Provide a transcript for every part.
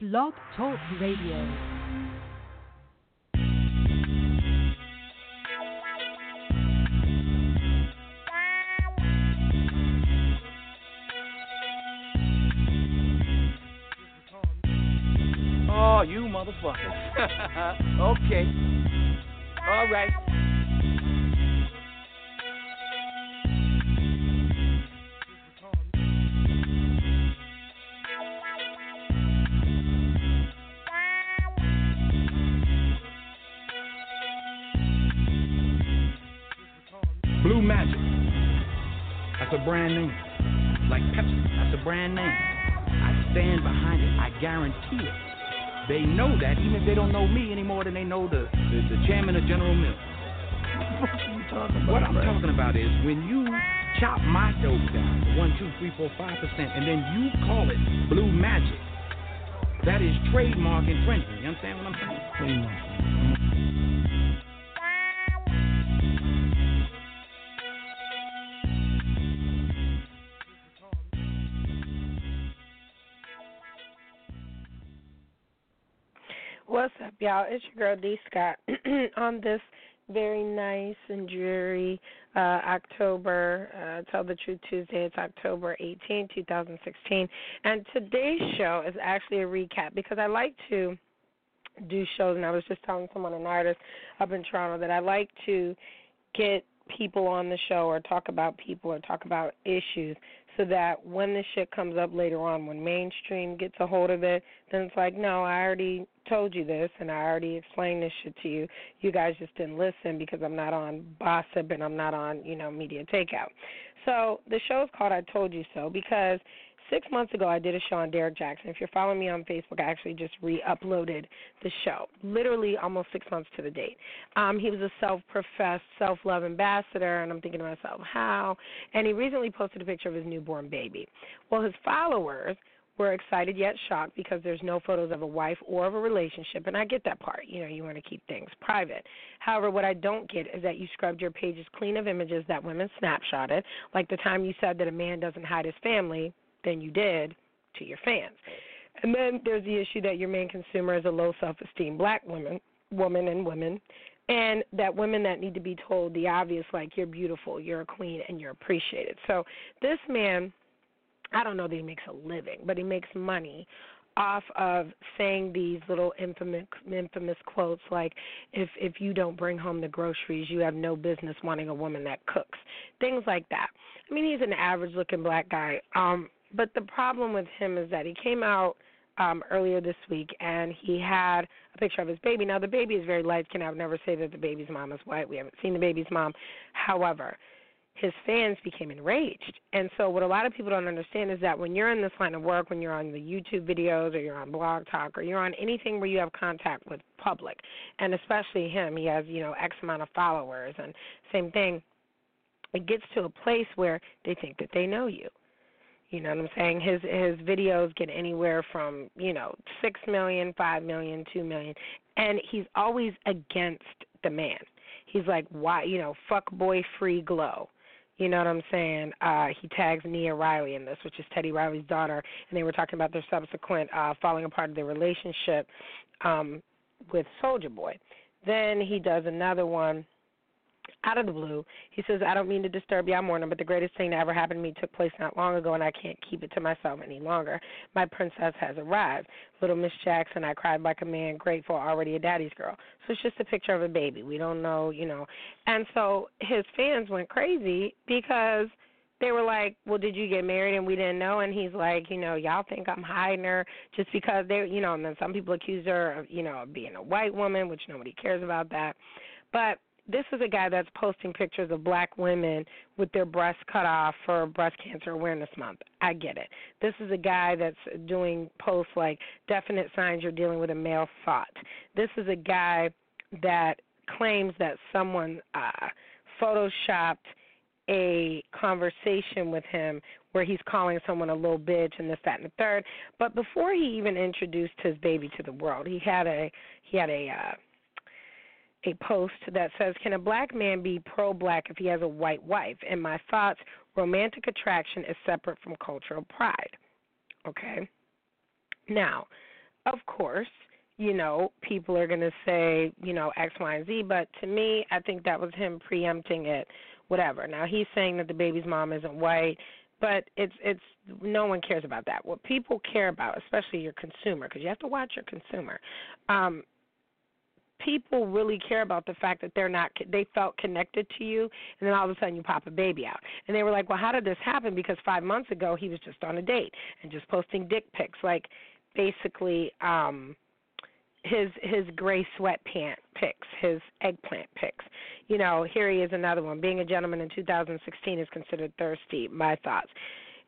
Blog Talk Radio. Oh, you motherfucker. okay. All right. Brand name. Like Pepsi, that's a brand name. I stand behind it. I guarantee it. They know that, even if they don't know me any more than they know the, the, the chairman of General Mills. What are you talking about? What I'm talking about is when you chop my dope down one, two, three, four, five percent, and then you call it blue magic. That is trademark infringement. You understand what I'm saying? Y'all? It's your girl D Scott on this very nice and dreary uh, October, uh, Tell the Truth Tuesday. It's October 18, 2016. And today's show is actually a recap because I like to do shows, and I was just telling someone, an artist up in Toronto, that I like to get people on the show or talk about people or talk about issues so that when the shit comes up later on, when mainstream gets a hold of it, then it's like, no, I already told you this and I already explained this shit to you. You guys just didn't listen because I'm not on Gossip and I'm not on, you know, Media Takeout. So the show is called I Told You So because six months ago I did a show on Derrick Jaxn. If you're following me on Facebook, I actually just re-uploaded the show, literally almost six months to the date. Um, he was a self-professed self-love ambassador, and I'm thinking to myself, how? And he recently posted a picture of his newborn baby. Well, his followers were excited yet shocked because there's no photos of a wife or of a relationship, and I get that part. You know, you want to keep things private. However, what I don't get is that you scrubbed your pages clean of images that women snapshotted, like the time you said that a man doesn't hide his family than you did to your fans. And then there's the issue that your main consumer is a low self-esteem black woman, woman and women, and that women that need to be told the obvious, like you're beautiful, you're a queen, and you're appreciated. So this man, I don't know that he makes a living, but he makes money off of saying these little infamous infamous quotes like if if you don't bring home the groceries you have no business wanting a woman that cooks things like that i mean he's an average looking black guy um but the problem with him is that he came out um earlier this week and he had a picture of his baby now the baby is very light skinned i would never say that the baby's mom is white we haven't seen the baby's mom however his fans became enraged. And so, what a lot of people don't understand is that when you're in this line of work, when you're on the YouTube videos or you're on Blog Talk or you're on anything where you have contact with public, and especially him, he has, you know, X amount of followers, and same thing, it gets to a place where they think that they know you. You know what I'm saying? His his videos get anywhere from you know six million, five million, two million, and he's always against the man. He's like, why? You know, fuck boy free glow. You know what I'm saying? Uh, he tags Nia Riley in this, which is Teddy Riley's daughter, and they were talking about their subsequent uh, falling apart of their relationship um, with Soulja Boy. Then he does another one out of the blue. He says, I don't mean to disturb you, I'm mourning, but the greatest thing that ever happened to me took place not long ago, and I can't keep it to myself any longer. My princess has arrived. Little Miss Jackson, I cried like a man, grateful, already a daddy's girl. So it's just a picture of a baby. We don't know, you know. And so his fans went crazy because they were like, "Well, did you get married and we didn't know?" And he's like, "You know, y'all think I'm hiding her just because they're, you know." And then some people accuse her of, you know, being a white woman, which nobody cares about that. But this is a guy that's posting pictures of black women with their breasts cut off for Breast Cancer Awareness Month. I get it. This is a guy that's doing posts like definite signs you're dealing with a male thought. This is a guy that claims that someone uh photoshopped a conversation with him where he's calling someone a little bitch and this, that, and the third. But before he even introduced his baby to the world, he had a he had a uh, a post that says, "Can a black man be pro-black if he has a white wife?" And my thoughts: romantic attraction is separate from cultural pride. Okay. Now, of course, you know, people are going to say, you know, X, Y, and Z, but to me, I think that was him preempting it, whatever. Now, he's saying that the baby's mom isn't white, but it's it's no one cares about that. What people care about, especially your consumer, because you have to watch your consumer. Um, people really care about the fact that they're not they felt connected to you and then all of a sudden you pop a baby out and they were like well how did this happen because 5 months ago he was just on a date and just posting dick pics like basically um his his gray sweatpant pics, his eggplant pics. You know, here he is another one. Being a gentleman in 2016 is considered thirsty. My thoughts.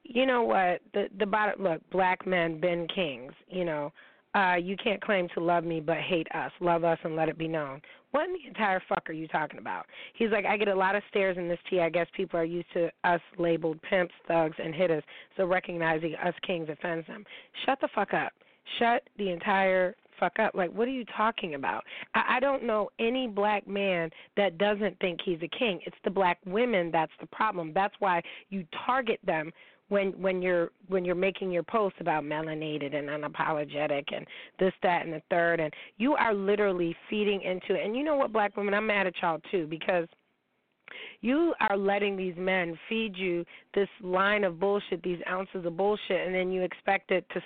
You know what? The the bottom look, black men, Ben Kings. You know, uh, you can't claim to love me but hate us. Love us and let it be known. What in the entire fuck are you talking about? He's like, I get a lot of stares in this tea. I guess people are used to us labeled pimps, thugs, and hitters, so recognizing us kings offends them. Shut the fuck up. Shut the entire fuck up. Like, what are you talking about? I, I don't know any black man that doesn't think he's a king. It's the black women that's the problem. That's why you target them when when you're when you're making your posts about melanated and unapologetic and this that and the third and you are literally feeding into it and you know what black women i'm mad at y'all too because you are letting these men feed you this line of bullshit, these ounces of bullshit, and then you expect it to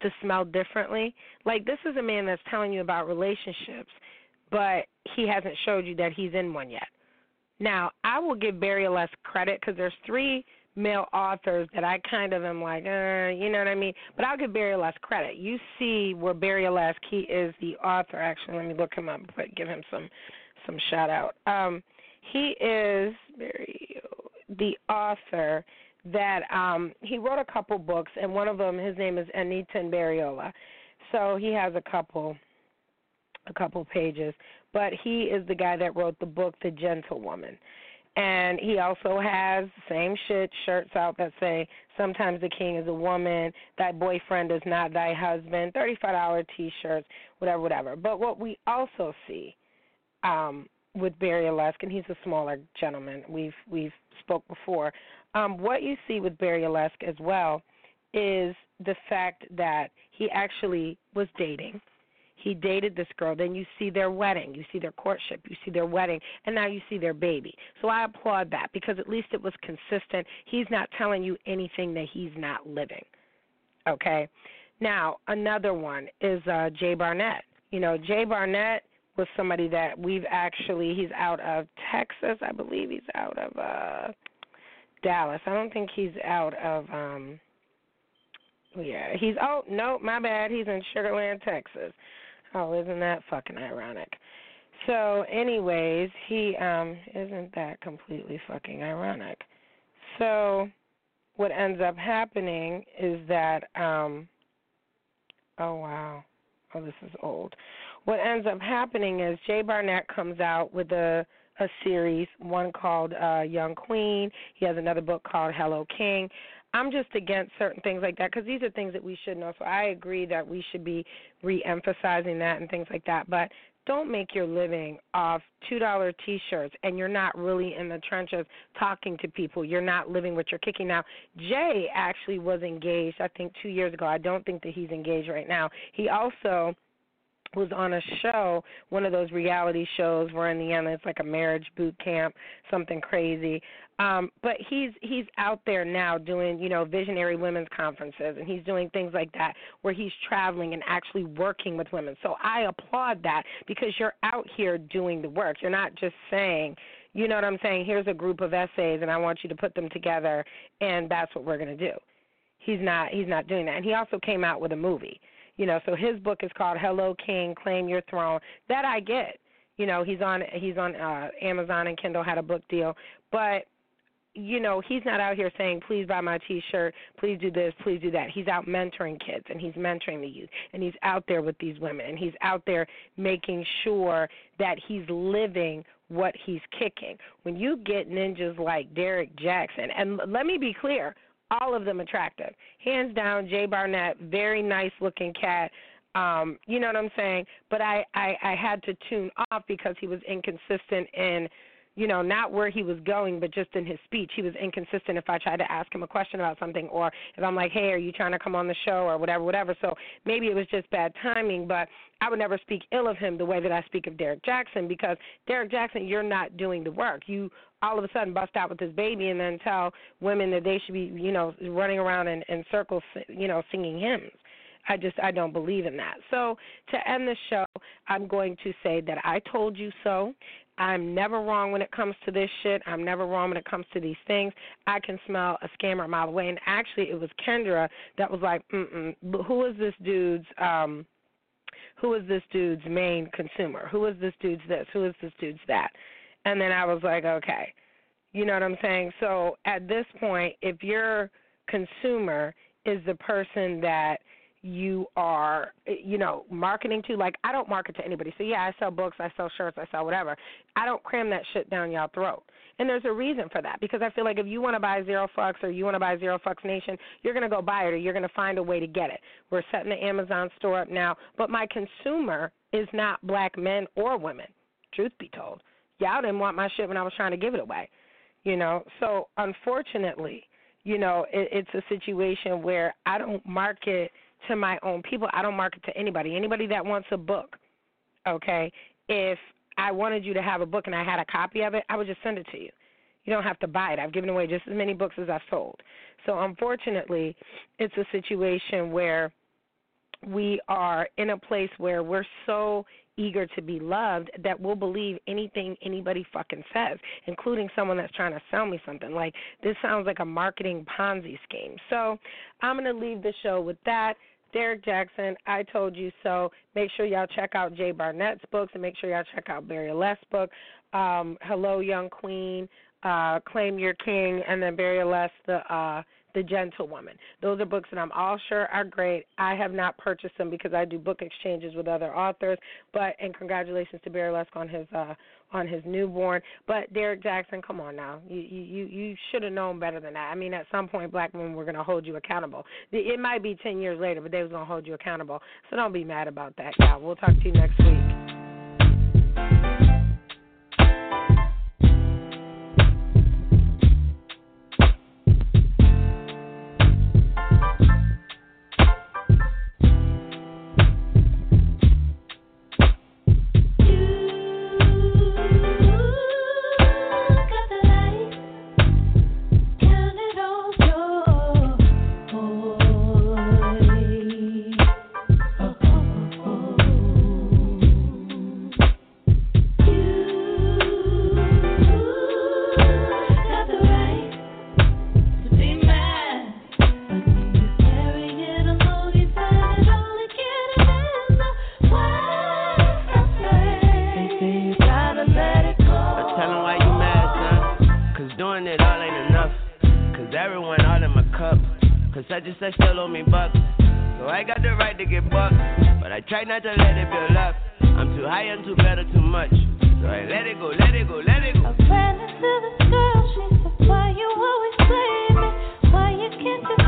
to smell differently. Like this is a man that's telling you about relationships, but he hasn't showed you that he's in one yet. Now, I will give Barry less credit because there's three male authors that I kind of am like, uh, you know what I mean? But I'll give Barry less credit. You see where Barry Lesk, he is the author. Actually, let me look him up, but give him some some shout out. Um, he is very the author that um he wrote a couple books and one of them his name is Anita and Barriola. So he has a couple a couple pages, but he is the guy that wrote the book The Gentlewoman. And he also has same shit shirts out that say sometimes the king is a woman, thy boyfriend is not thy husband, thirty five dollar t shirts, whatever, whatever. But what we also see um with Barry Alesk, and he's a smaller gentleman. We've we've spoke before. Um, what you see with Barry Alesk as well is the fact that he actually was dating. He dated this girl. Then you see their wedding, you see their courtship, you see their wedding, and now you see their baby. So I applaud that because at least it was consistent. He's not telling you anything that he's not living. Okay. Now another one is uh, Jay Barnett. You know, Jay Barnett was somebody that we've actually he's out of Texas, I believe he's out of uh Dallas. I don't think he's out of um yeah, he's oh no, my bad. He's in Sugarland, Texas. Oh, isn't that fucking ironic? So, anyways, he um isn't that completely fucking ironic. So, what ends up happening is that um oh wow. Oh, this is old what ends up happening is Jay Barnett comes out with a a series, one called uh, Young Queen. He has another book called Hello King. I'm just against certain things like that because these are things that we should know. So I agree that we should be re-emphasizing that and things like that. But don't make your living off two dollar t-shirts and you're not really in the trenches talking to people. You're not living what you're kicking. Now, Jay actually was engaged. I think two years ago. I don't think that he's engaged right now. He also was on a show, one of those reality shows where in the end it's like a marriage boot camp, something crazy. Um, but he's he's out there now doing, you know, visionary women's conferences and he's doing things like that where he's traveling and actually working with women. So I applaud that because you're out here doing the work. You're not just saying, you know what I'm saying, here's a group of essays and I want you to put them together and that's what we're to do. He's not he's not doing that. And he also came out with a movie you know, so his book is called Hello King, Claim Your Throne. That I get. You know, he's on he's on uh Amazon and Kindle had a book deal, but you know, he's not out here saying, please buy my t-shirt, please do this, please do that. He's out mentoring kids and he's mentoring the youth and he's out there with these women and he's out there making sure that he's living what he's kicking. When you get ninjas like Derrick Jaxn, and let me be clear, all of them attractive. Hands down, Jay Barnett, very nice looking cat. Um, you know what I'm saying? But I, I, I had to tune off because he was inconsistent in, you know, not where he was going, but just in his speech. He was inconsistent if I tried to ask him a question about something, or if I'm like, hey, are you trying to come on the show, or whatever, whatever. So maybe it was just bad timing, but I would never speak ill of him the way that I speak of Derrick Jaxn because Derrick Jaxn, you're not doing the work. You all of a sudden bust out with this baby and then tell women that they should be, you know, running around in, in circles, you know, singing hymns. I just I don't believe in that. So to end the show, I'm going to say that I told you so. I'm never wrong when it comes to this shit. I'm never wrong when it comes to these things. I can smell a scammer a mile away. And actually, it was Kendra that was like, "Mm mm, who is this dude's um, who is this dude's main consumer? Who is this dude's this? Who is this dude's that?" And then I was like, "Okay." You know what I'm saying? So at this point, if your consumer is the person that you are you know marketing to like i don't market to anybody. So yeah i sell books i sell shirts i sell whatever. I don't cram that shit down y'all throat. And there's a reason for that because i feel like if you want to buy zero fucks or you want to buy zero fucks nation you're going to go buy it or you're going to find a way to get it. We're setting the amazon store up now. But my consumer is not black men or women truth be told y'all didn't want my shit when i was trying to give it away you know so unfortunately you know it, it's a situation where i don't market to my own people. I don't market to anybody. Anybody that wants a book, okay? If I wanted you to have a book and I had a copy of it, I would just send it to you. You don't have to buy it. I've given away just as many books as I've sold. So unfortunately, it's a situation where we are in a place where we're so eager to be loved that we'll believe anything anybody fucking says, including someone that's trying to sell me something. Like this sounds like a marketing Ponzi scheme. So I'm gonna leave the show with that. Derrick Jaxn, I told you so. Make sure y'all check out Jay Barnett's books and make sure y'all check out Barry Aless' book, um, Hello Young Queen, uh, Claim Your King, and then Barry Aless, the uh, the Gentlewoman. Those are books that I'm all sure are great. I have not purchased them because I do book exchanges with other authors. But and congratulations to Barry on his uh on his newborn. But Derrick Jaxn, come on now, you you you should have known better than that. I mean, at some point, black women were going to hold you accountable. It might be ten years later, but they was going to hold you accountable. So don't be mad about that, y'all. We'll talk to you next week. Cause I just such still owe me bucks. So I got the right to get bucked. But I try not to let it build up. I'm too high, I'm too better, too much. So I let it go, let it go, let it go. I ran into this girl, she said, Why you always blame me? Why you can't just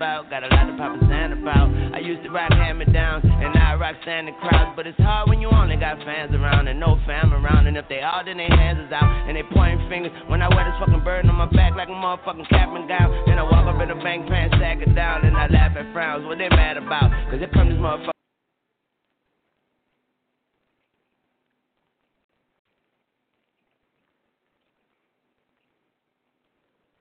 about. Got a lot to pop a about. I used to rock hammer down, and now I rock standing crowds. But it's hard when you only got fans around and no fam around. And if they all, then their hands is out, and they pointing fingers. When I wear this fucking burden on my back like a motherfucking cap and gown. Then I walk up in a bank, pants, sack it down, and I laugh at frowns. What they mad about? Cause they come this motherfucker.